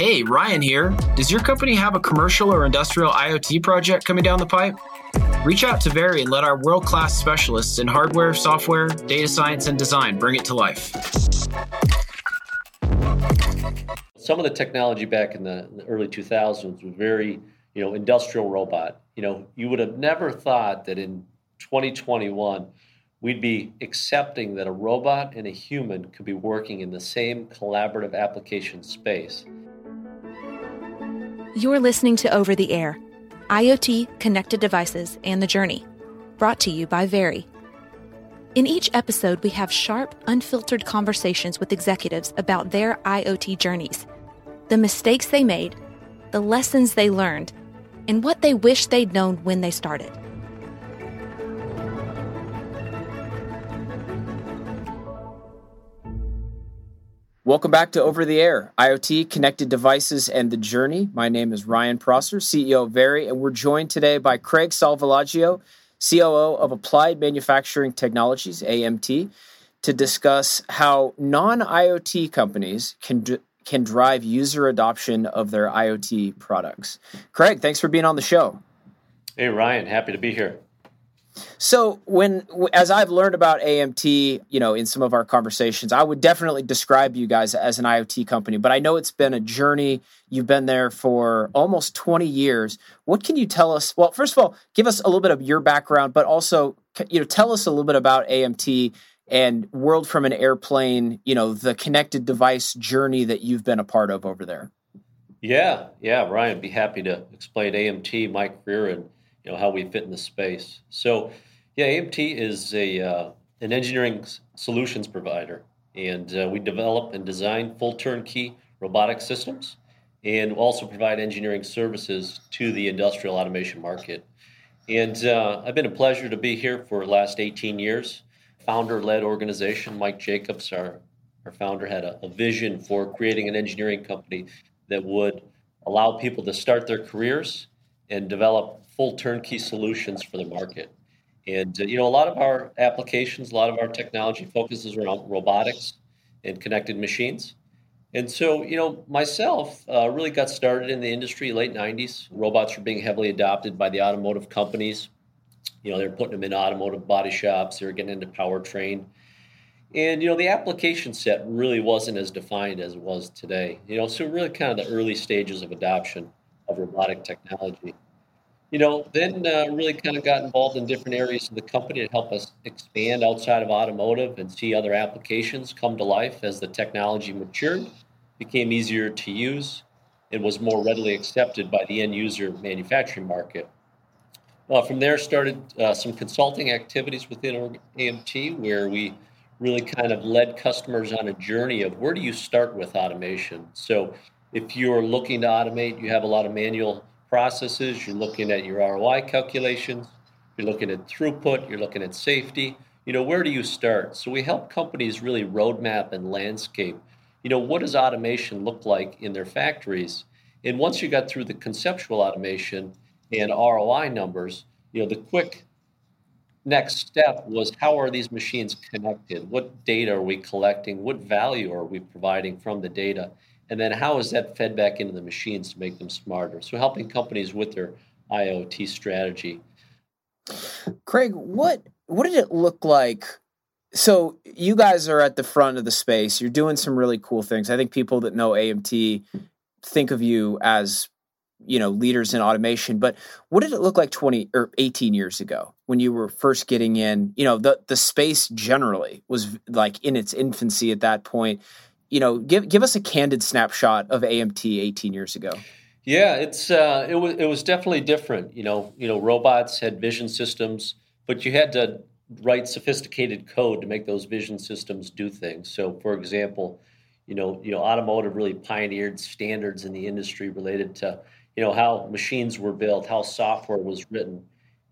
Hey, Ryan here. Does your company have a commercial or industrial IoT project coming down the pipe? Reach out to Very and let our world class specialists in hardware, software, data science, and design bring it to life. Some of the technology back in the, in the early 2000s was very, you know, industrial robot. You know, you would have never thought that in 2021 we'd be accepting that a robot and a human could be working in the same collaborative application space. You're listening to Over the Air IoT, Connected Devices, and the Journey, brought to you by Very. In each episode, we have sharp, unfiltered conversations with executives about their IoT journeys, the mistakes they made, the lessons they learned, and what they wish they'd known when they started. Welcome back to Over the Air, IoT, Connected Devices, and the Journey. My name is Ryan Prosser, CEO of Very, and we're joined today by Craig Salvalaggio, COO of Applied Manufacturing Technologies, AMT, to discuss how non IoT companies can, d- can drive user adoption of their IoT products. Craig, thanks for being on the show. Hey, Ryan, happy to be here. So when as I've learned about AMT, you know, in some of our conversations, I would definitely describe you guys as an IoT company, but I know it's been a journey. You've been there for almost 20 years. What can you tell us? Well, first of all, give us a little bit of your background, but also you know, tell us a little bit about AMT and World from an Airplane, you know, the connected device journey that you've been a part of over there. Yeah, yeah, Ryan, be happy to explain AMT, my career and you know how we fit in the space. So, yeah, AMT is a uh, an engineering solutions provider, and uh, we develop and design full turnkey robotic systems, and also provide engineering services to the industrial automation market. And uh, I've been a pleasure to be here for the last 18 years. Founder-led organization, Mike Jacobs, our our founder, had a, a vision for creating an engineering company that would allow people to start their careers and develop full turnkey solutions for the market. And uh, you know, a lot of our applications, a lot of our technology focuses around robotics and connected machines. And so, you know, myself uh, really got started in the industry late 90s. Robots were being heavily adopted by the automotive companies. You know, they're putting them in automotive body shops. They're getting into powertrain. And, you know, the application set really wasn't as defined as it was today. You know, so really kind of the early stages of adoption of robotic technology you know, then uh, really kind of got involved in different areas of the company to help us expand outside of automotive and see other applications come to life as the technology matured, became easier to use, and was more readily accepted by the end user manufacturing market. Uh, from there, started uh, some consulting activities within AMT where we really kind of led customers on a journey of where do you start with automation. So, if you're looking to automate, you have a lot of manual processes, you're looking at your ROI calculations, you're looking at throughput, you're looking at safety. You know, where do you start? So we help companies really roadmap and landscape. You know, what does automation look like in their factories? And once you got through the conceptual automation and ROI numbers, you know, the quick next step was how are these machines connected? What data are we collecting? What value are we providing from the data? And then how is that fed back into the machines to make them smarter? So helping companies with their IoT strategy. Craig, what what did it look like? So you guys are at the front of the space. You're doing some really cool things. I think people that know AMT think of you as you know leaders in automation but what did it look like 20 or 18 years ago when you were first getting in you know the the space generally was like in its infancy at that point you know, give give us a candid snapshot of AMT 18 years ago. Yeah, it's uh, it was it was definitely different. You know, you know, robots had vision systems, but you had to write sophisticated code to make those vision systems do things. So, for example, you know, you know, automotive really pioneered standards in the industry related to you know how machines were built, how software was written,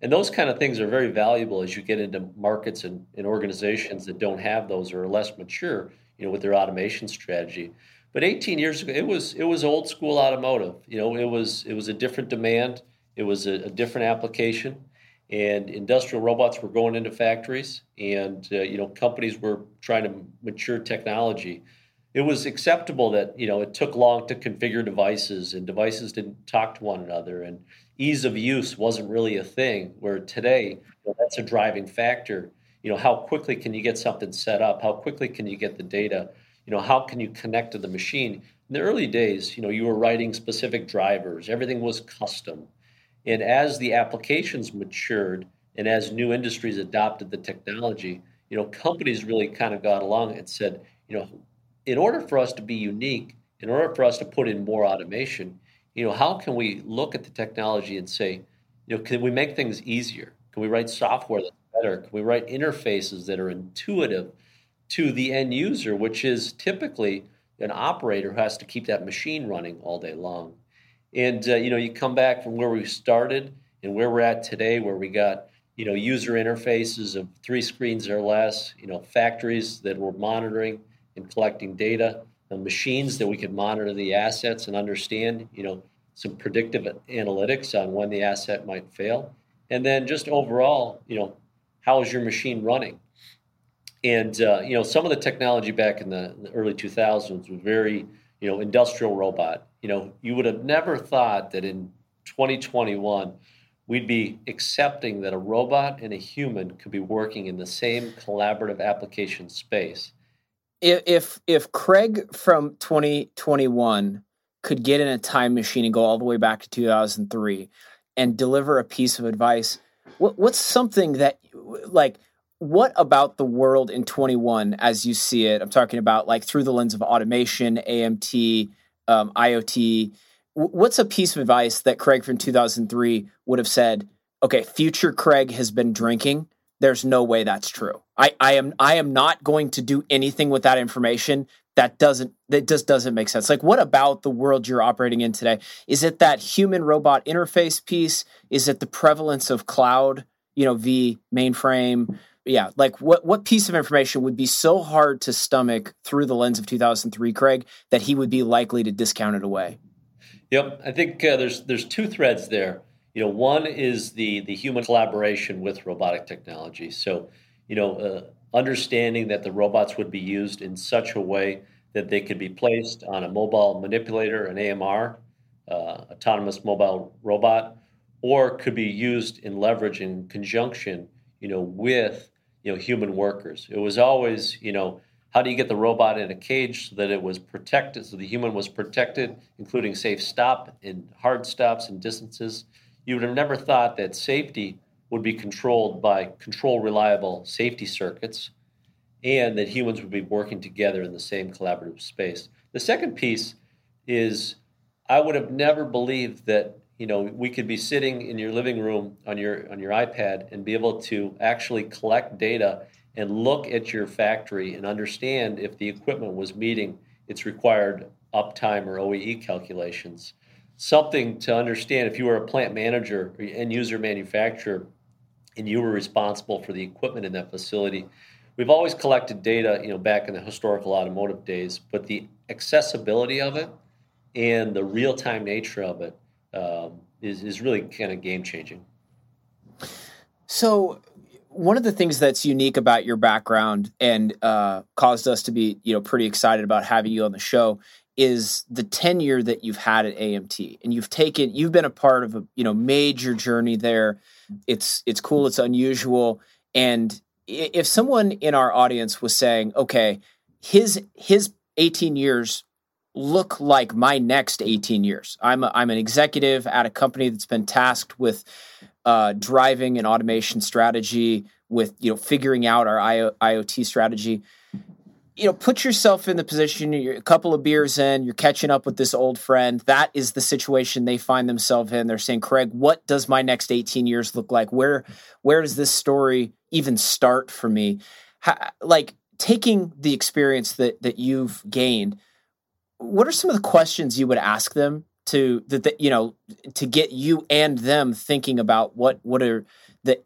and those kind of things are very valuable as you get into markets and, and organizations that don't have those or are less mature you know, with their automation strategy. But 18 years ago, it was it was old school automotive. You know, it was it was a different demand. It was a, a different application, and industrial robots were going into factories, and uh, you know, companies were trying to mature technology. it was acceptable that you know it took long to configure devices and devices didn't talk to one another and ease of use wasn't really a thing where today you know, that's a driving factor you know how quickly can you get something set up? How quickly can you get the data? You know how can you connect to the machine? In the early days you know you were writing specific drivers. Everything was custom. And as the applications matured and as new industries adopted the technology you know companies really kind of got along and said you know in order for us to be unique, in order for us to put in more automation, you know, how can we look at the technology and say, you know, can we make things easier? Can we write software that's better? Can we write interfaces that are intuitive to the end user, which is typically an operator who has to keep that machine running all day long? And uh, you know, you come back from where we started and where we're at today, where we got you know user interfaces of three screens or less, you know, factories that we're monitoring and collecting data, the machines that we could monitor the assets and understand, you know, some predictive analytics on when the asset might fail. And then just overall, you know, how is your machine running? And, uh, you know, some of the technology back in the, the early 2000s was very, you know, industrial robot. You know, you would have never thought that in 2021, we'd be accepting that a robot and a human could be working in the same collaborative application space if if Craig from 2021 could get in a time machine and go all the way back to 2003 and deliver a piece of advice, what, what's something that like what about the world in 21 as you see it? I'm talking about like through the lens of automation, AMT, um, IoT. What's a piece of advice that Craig from 2003 would have said? Okay, future Craig has been drinking there's no way that's true. I, I am I am not going to do anything with that information. That doesn't that just doesn't make sense. Like what about the world you're operating in today? Is it that human robot interface piece? Is it the prevalence of cloud, you know, v mainframe? Yeah, like what what piece of information would be so hard to stomach through the lens of 2003, Craig, that he would be likely to discount it away? Yep, I think uh, there's there's two threads there. You know, one is the the human collaboration with robotic technology. So, you know, uh, understanding that the robots would be used in such a way that they could be placed on a mobile manipulator, an AMR, uh, autonomous mobile robot, or could be used in leverage in conjunction, you know, with you know human workers. It was always, you know, how do you get the robot in a cage so that it was protected, so the human was protected, including safe stop and hard stops and distances you would have never thought that safety would be controlled by control reliable safety circuits and that humans would be working together in the same collaborative space. The second piece is I would have never believed that you know we could be sitting in your living room on your on your iPad and be able to actually collect data and look at your factory and understand if the equipment was meeting its required uptime or OEE calculations something to understand if you were a plant manager or end user manufacturer and you were responsible for the equipment in that facility. We've always collected data, you know, back in the historical automotive days, but the accessibility of it and the real time nature of it um, is is really kind of game changing. So, one of the things that's unique about your background and uh, caused us to be, you know, pretty excited about having you on the show is the tenure that you've had at AMT and you've taken you've been a part of a you know major journey there. It's it's cool it's unusual. And if someone in our audience was saying okay his his 18 years look like my next 18 years i'm a, i'm an executive at a company that's been tasked with uh, driving an automation strategy with you know figuring out our IoT strategy you know, put yourself in the position, you're a couple of beers in, you're catching up with this old friend. That is the situation they find themselves in. They're saying, Craig, what does my next 18 years look like? Where, where does this story even start for me? How, like taking the experience that, that you've gained, what are some of the questions you would ask them to that, you know, to get you and them thinking about what, what are the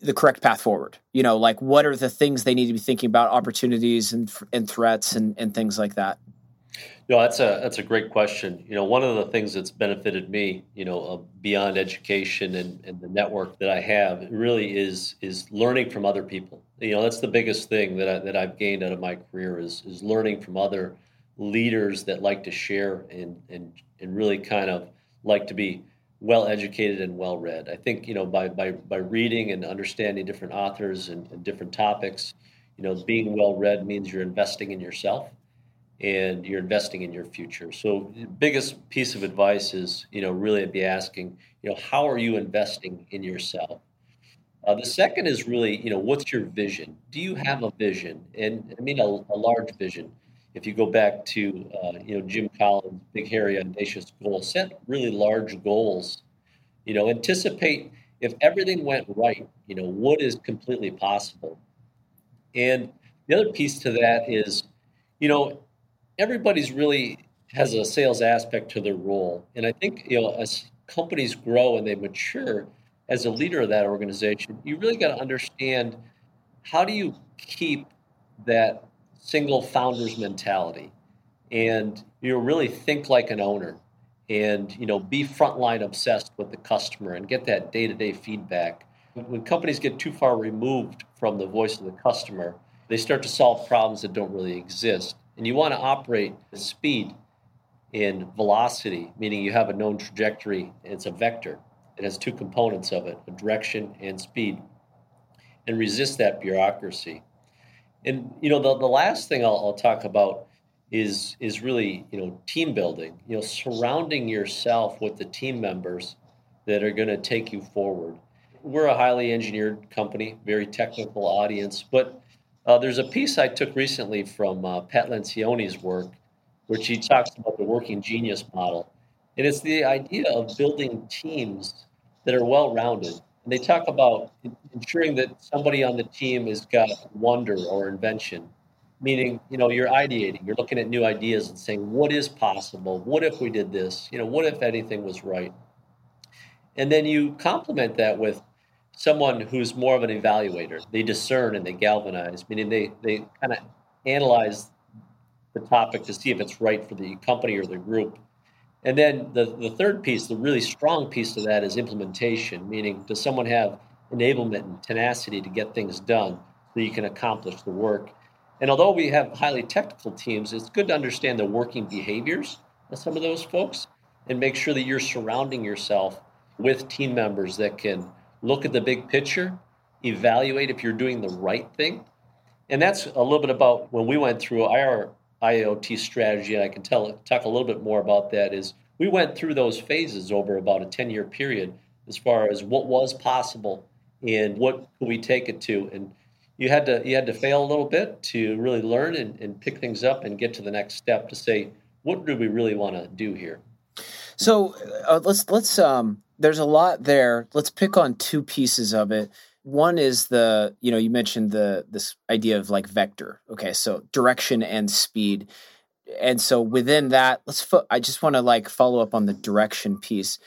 the correct path forward you know like what are the things they need to be thinking about opportunities and and threats and and things like that No, that's a that's a great question. You know, one of the things that's benefited me, you know, uh, beyond education and, and the network that I have, really is is learning from other people. You know, that's the biggest thing that I, that I've gained out of my career is is learning from other leaders that like to share and and and really kind of like to be well educated and well read. I think you know by by by reading and understanding different authors and, and different topics, you know, being well read means you're investing in yourself and you're investing in your future. So the biggest piece of advice is, you know, really be asking, you know, how are you investing in yourself? Uh, the second is really, you know, what's your vision? Do you have a vision? And I mean a, a large vision. If you go back to, uh, you know, Jim Collins' big, hairy, audacious goals, set really large goals. You know, anticipate if everything went right, you know, what is completely possible. And the other piece to that is, you know, everybody's really has a sales aspect to their role. And I think, you know, as companies grow and they mature, as a leader of that organization, you really got to understand how do you keep that single founder's mentality and you know really think like an owner and you know be frontline obsessed with the customer and get that day-to-day feedback when companies get too far removed from the voice of the customer they start to solve problems that don't really exist and you want to operate with speed and velocity, meaning you have a known trajectory. It's a vector. It has two components of it, a direction and speed, and resist that bureaucracy. And you know, the, the last thing I'll, I'll talk about is is really you know team building. You know, surrounding yourself with the team members that are going to take you forward. We're a highly engineered company, very technical audience, but uh, there's a piece I took recently from uh, Pat Lencioni's work, which he talks about the working genius model. And it's the idea of building teams that are well rounded. And they talk about ensuring that somebody on the team has got wonder or invention, meaning, you know, you're ideating, you're looking at new ideas and saying, what is possible? What if we did this? You know, what if anything was right? And then you complement that with someone who's more of an evaluator. They discern and they galvanize, meaning they, they kind of analyze the topic to see if it's right for the company or the group. And then the, the third piece, the really strong piece of that is implementation, meaning does someone have enablement and tenacity to get things done so you can accomplish the work? And although we have highly technical teams, it's good to understand the working behaviors of some of those folks and make sure that you're surrounding yourself with team members that can look at the big picture, evaluate if you're doing the right thing. And that's a little bit about when we went through our IoT strategy, and I can tell talk a little bit more about that, is we went through those phases over about a 10 year period as far as what was possible and what could we take it to. And you had to you had to fail a little bit to really learn and, and pick things up and get to the next step to say, what do we really want to do here? So uh, let's let's um there's a lot there. Let's pick on two pieces of it. One is the, you know, you mentioned the this idea of like vector. Okay, so direction and speed. And so within that, let's fo- I just want to like follow up on the direction piece,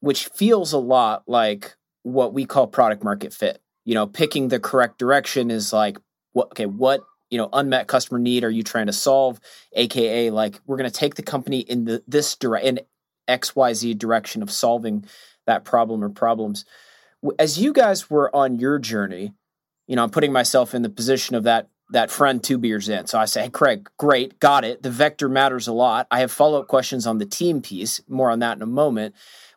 which feels a lot like what we call product market fit. You know, picking the correct direction is like what okay, what you know unmet customer need are you trying to solve aka like we're going to take the company in the this direct in xyz direction of solving that problem or problems. As you guys were on your journey, you know, I'm putting myself in the position of that that friend two beers in. So I say, hey, Craig, great, got it. The vector matters a lot. I have follow up questions on the team piece, more on that in a moment.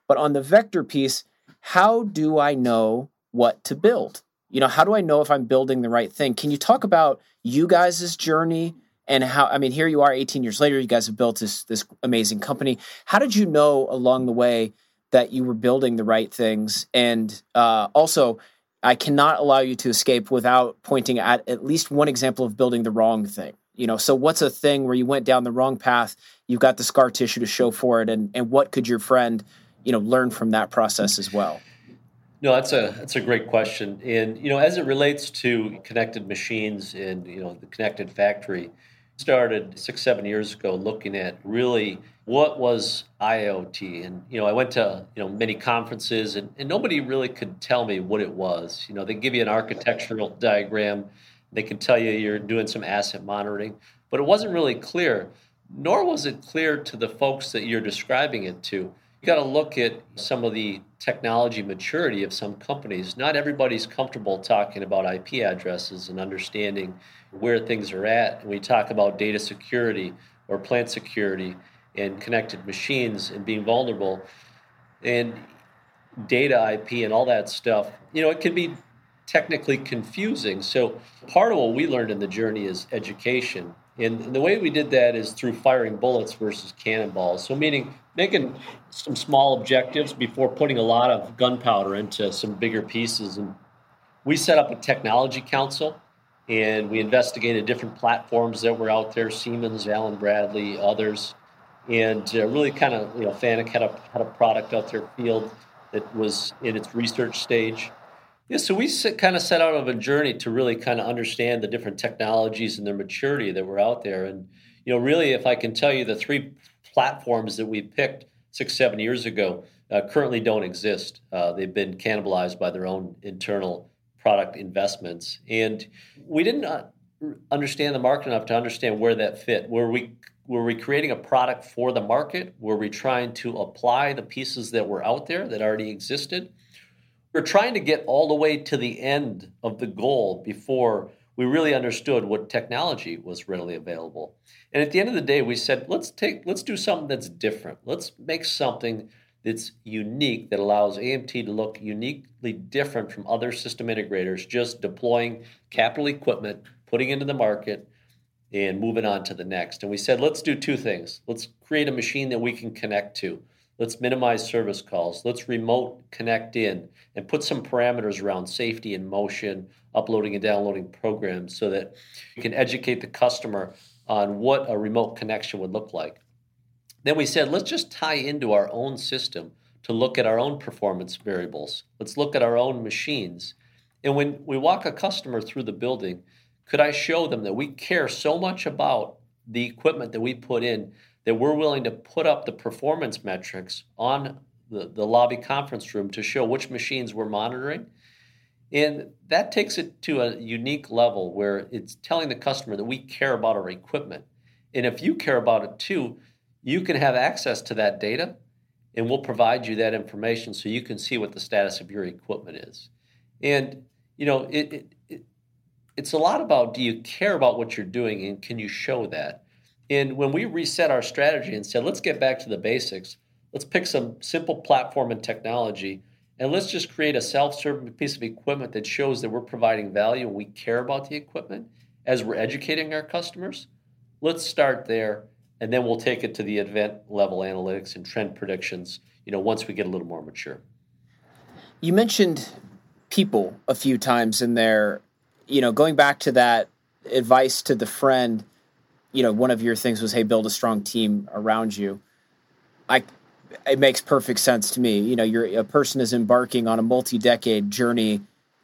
But on the vector piece, how do I know what to build? You know, how do I know if I'm building the right thing? Can you talk about you guys' journey and how? I mean, here you are, 18 years later. You guys have built this this amazing company. How did you know along the way that you were building the right things. And uh, also, I cannot allow you to escape without pointing at at least one example of building the wrong thing. You know, so what's a thing where you went down the wrong path? You've got the scar tissue to show for it, and and what could your friend, you know, learn from that process as well? No, that's a that's a great question, and you know, as it relates to connected machines and you know the connected factory, started six seven years ago looking at really what was IoT? And you know, I went to you know many conferences, and, and nobody really could tell me what it was. You know, they give you an architectural diagram, they can tell you you're doing some asset monitoring, but it wasn't really clear. nor was it clear to the folks that you're describing it to. You got to look at some of the technology maturity of some companies. Not everybody's comfortable talking about IP addresses and understanding where things are at. And we talk about data security or plant security and connected machines and being vulnerable and data IP and all that stuff. You know, it can be technically confusing. So part of what we learned in the journey is education. And the way we did that is through firing bullets versus cannonballs. So meaning making some small objectives before putting a lot of gunpowder into some bigger pieces. And we set up a technology council and we investigated different platforms that were out there, Siemens, Allen Bradley, others. And uh, really kind of, you know, Fanuc had a, had a product out there field that was in its research stage. Yeah, so we kind of set out on a journey to really kind of understand the different technologies and their maturity that were out there. And, you know, really, if I can tell you the three platforms that we picked six, seven years ago uh, currently don't exist. Uh, they've been cannibalized by their own internal product investments. And we didn't uh, understand the market enough to understand where that fit. Were we were we creating a product for the market? Were we trying to apply the pieces that were out there that already existed? We're trying to get all the way to the end of the goal before we really understood what technology was readily available. And at the end of the day, we said, let's take let's do something that's different. Let's make something that's unique that allows AMT to look uniquely different from other system integrators just deploying capital equipment, putting into the market, and moving on to the next. And we said, let's do two things. Let's create a machine that we can connect to. Let's minimize service calls. Let's remote connect in and put some parameters around safety and motion, uploading and downloading programs so that you can educate the customer on what a remote connection would look like. Then we said, let's just tie into our own system to look at our own performance variables. Let's look at our own machines. And when we walk a customer through the building, could I show them that we care so much about the equipment that we put in that we're willing to put up the performance metrics on the, the lobby conference room to show which machines we're monitoring. And that takes it to a unique level where it's telling the customer that we care about our equipment. And if you care about it too, you can have access to that data and we'll provide you that information so you can see what the status of your equipment is. And, you know, it, it, it it's a lot about do you care about what you're doing and can you show that? And when we reset our strategy and said, let's get back to the basics, let's pick some simple platform and technology, and let's just create a self serving piece of equipment that shows that we're providing value and we care about the equipment as we're educating our customers. Let's start there, and then we'll take it to the event level analytics and trend predictions, you know, once we get a little more mature. You mentioned people a few times in there. You know, going back to that advice to the friend you know, one of your things was, hey, build a strong team around you. I, it makes perfect sense to me. You know, you're a person is embarking on a multi-decade journey.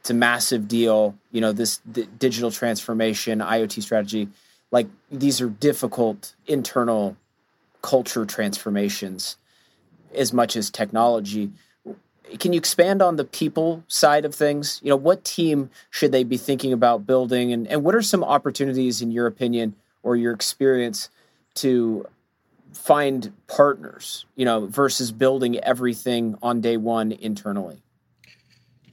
A massive deal. You know, this digital transformation, IoT strategy, like these are difficult internal culture transformations as much as technology. Can you expand on the people side of things? You know, what team should they be thinking about building and, and what are some opportunities in your opinion or your experience to find partners, you know, versus building everything on day one internally?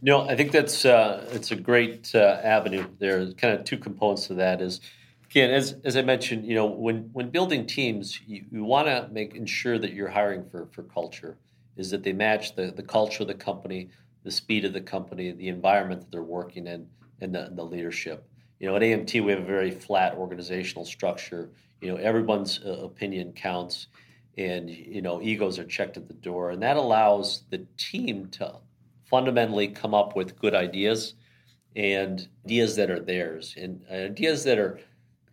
No, I think that's uh, it's a great uh, avenue. There kind of two components to that. Is again, as as I mentioned, you know, when when building teams, you, you want to make ensure that you're hiring for for culture. Is that they match the the culture of the company, the speed of the company, the environment that they're working in, and the, the leadership. You know, at AMT, we have a very flat organizational structure. You know, everyone's uh, opinion counts, and you know, egos are checked at the door, and that allows the team to fundamentally come up with good ideas and ideas that are theirs, and ideas that are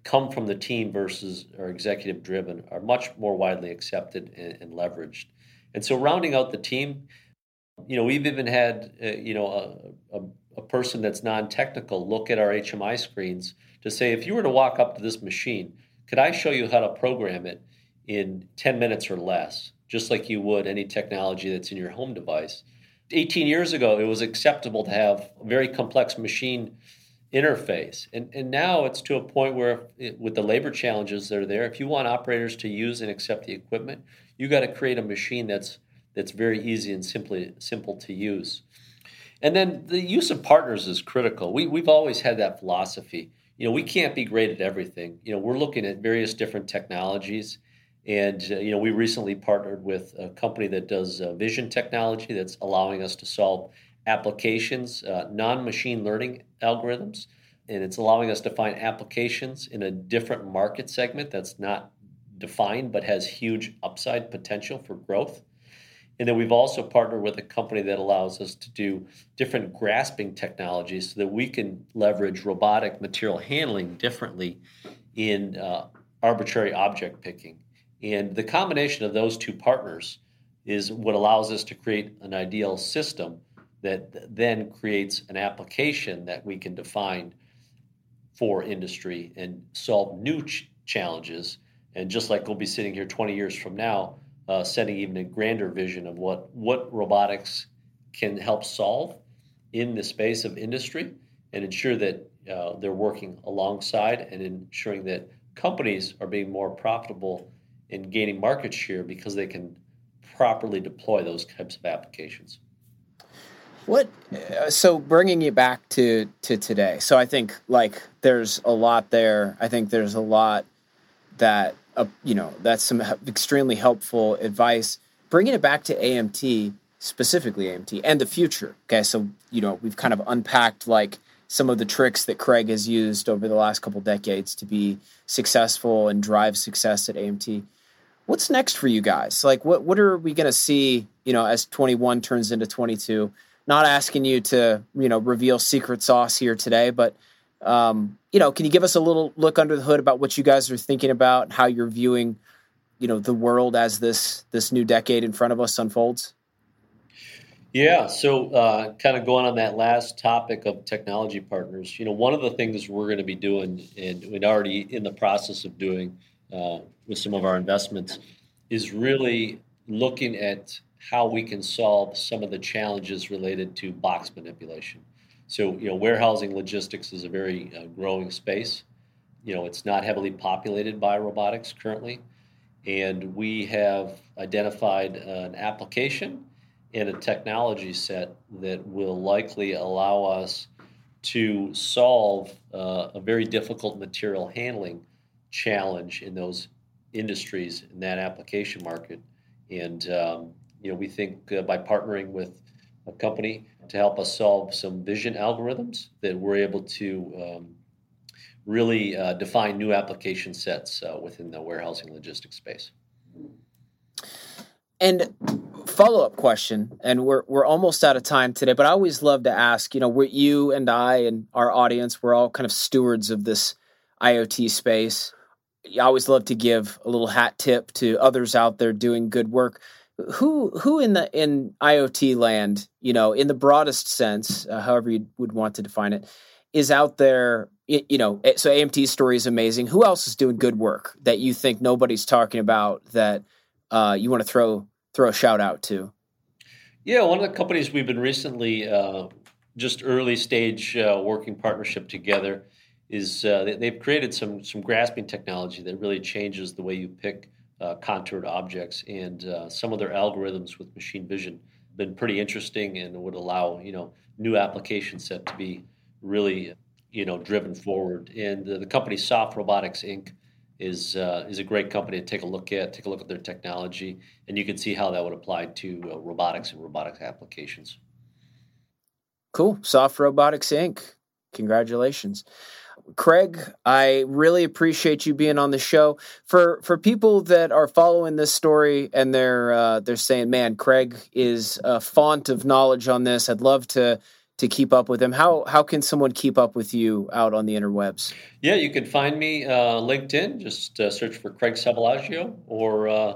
come from the team versus are executive driven are much more widely accepted and, and leveraged. And so, rounding out the team, you know, we've even had uh, you know a, a a person that's non-technical look at our HMI screens to say, if you were to walk up to this machine, could I show you how to program it in 10 minutes or less, just like you would any technology that's in your home device? 18 years ago, it was acceptable to have a very complex machine interface. And, and now it's to a point where, it, with the labor challenges that are there, if you want operators to use and accept the equipment, you got to create a machine that's that's very easy and simply simple to use. And then the use of partners is critical. We, we've always had that philosophy. You know, we can't be great at everything. You know, we're looking at various different technologies. And, uh, you know, we recently partnered with a company that does uh, vision technology that's allowing us to solve applications, uh, non machine learning algorithms. And it's allowing us to find applications in a different market segment that's not defined but has huge upside potential for growth. And then we've also partnered with a company that allows us to do different grasping technologies so that we can leverage robotic material handling differently in uh, arbitrary object picking. And the combination of those two partners is what allows us to create an ideal system that then creates an application that we can define for industry and solve new ch- challenges. And just like we'll be sitting here 20 years from now, uh, setting even a grander vision of what, what robotics can help solve in the space of industry and ensure that uh, they're working alongside and ensuring that companies are being more profitable in gaining market share because they can properly deploy those types of applications. What? Uh, so bringing you back to to today. So I think like there's a lot there. I think there's a lot that uh, you know, that's some extremely helpful advice. Bringing it back to AMT, specifically AMT, and the future. Okay, so you know, we've kind of unpacked like some of the tricks that Craig has used over the last couple decades to be successful and drive success at AMT. What's next for you guys? Like, what what are we going to see? You know, as 21 turns into 22. Not asking you to you know reveal secret sauce here today, but um, you know, can you give us a little look under the hood about what you guys are thinking about, how you're viewing, you know, the world as this this new decade in front of us unfolds? Yeah, so uh, kind of going on that last topic of technology partners, you know, one of the things we're going to be doing, and we're already in the process of doing uh, with some of our investments, is really looking at how we can solve some of the challenges related to box manipulation. So, you know, warehousing logistics is a very uh, growing space. You know, it's not heavily populated by robotics currently. And we have identified an application and a technology set that will likely allow us to solve uh, a very difficult material handling challenge in those industries in that application market. And, um, you know, we think uh, by partnering with a company to help us solve some vision algorithms that we're able to um, really uh, define new application sets uh, within the warehousing logistics space. And follow up question, and we're we're almost out of time today, but I always love to ask. You know, we're you and I and our audience, we're all kind of stewards of this IoT space. I always love to give a little hat tip to others out there doing good work who who in the in IoT land, you know, in the broadest sense, uh, however you would want to define it, is out there. You know, eh, so AMT's story is amazing. Who else is doing good work that you think nobody's talking about that uh, you want to throw throw a shout out to? Yeah, one of the companies we've been recently uh, just early stage uh, working partnership together is uh, they've created some some grasping technology that really changes the way you pick uh, contoured objects, and uh, some of their algorithms with machine vision have been pretty interesting and would allow you know new application set to be really you know driven forward. And the company Soft Robotics Inc. is uh, is a great company to take a look at. Take a look at their technology, and you can see how that would apply to uh, robotics and robotics applications. Cool, Soft Robotics Inc. Congratulations. Craig, I really appreciate you being on the show. For for people that are following this story and they're uh, they're saying, "Man, Craig is a font of knowledge on this." I'd love to to keep up with him. How how can someone keep up with you out on the interwebs? Yeah, you can find me uh, LinkedIn. Just uh, search for Craig Salvalaggio or uh,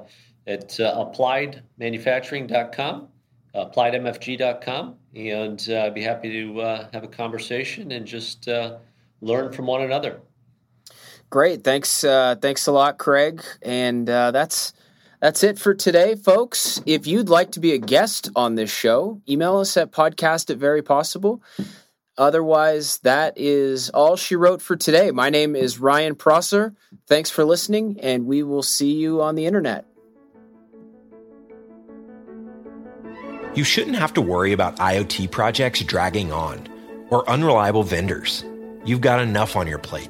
at uh, appliedmanufacturing.com, appliedmfg.com, and uh, I'd be happy to uh, have a conversation and just learn from one another. Great, thanks, uh, thanks a lot, Craig, and uh, that's that's it for today, folks. If you'd like to be a guest on this show, email us at podcast at very possible. otherwise, that is all she wrote for today. My name is Ryan Prosser. Thanks for listening, and we will see you on the internet. You shouldn't have to worry about IoT projects dragging on or unreliable vendors. You've got enough on your plate.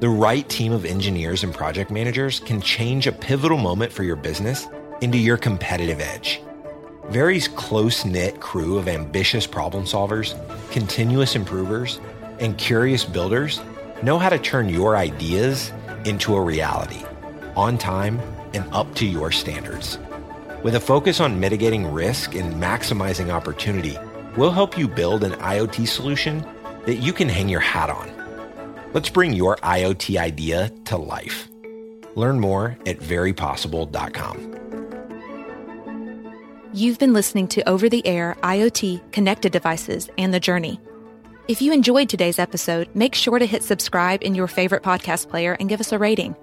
The right team of engineers and project managers can change a pivotal moment for your business into your competitive edge. Very's close knit crew of ambitious problem solvers, continuous improvers, and curious builders know how to turn your ideas into a reality on time and up to your standards. With a focus on mitigating risk and maximizing opportunity, we'll help you build an IoT solution that you can hang your hat on. Let's bring your IoT idea to life. Learn more at verypossible.com. You've been listening to Over the Air IoT Connected Devices and the Journey. If you enjoyed today's episode, make sure to hit subscribe in your favorite podcast player and give us a rating.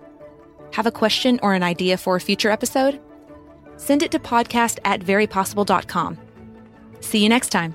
Have a question or an idea for a future episode? Send it to podcast at verypossible.com. See you next time.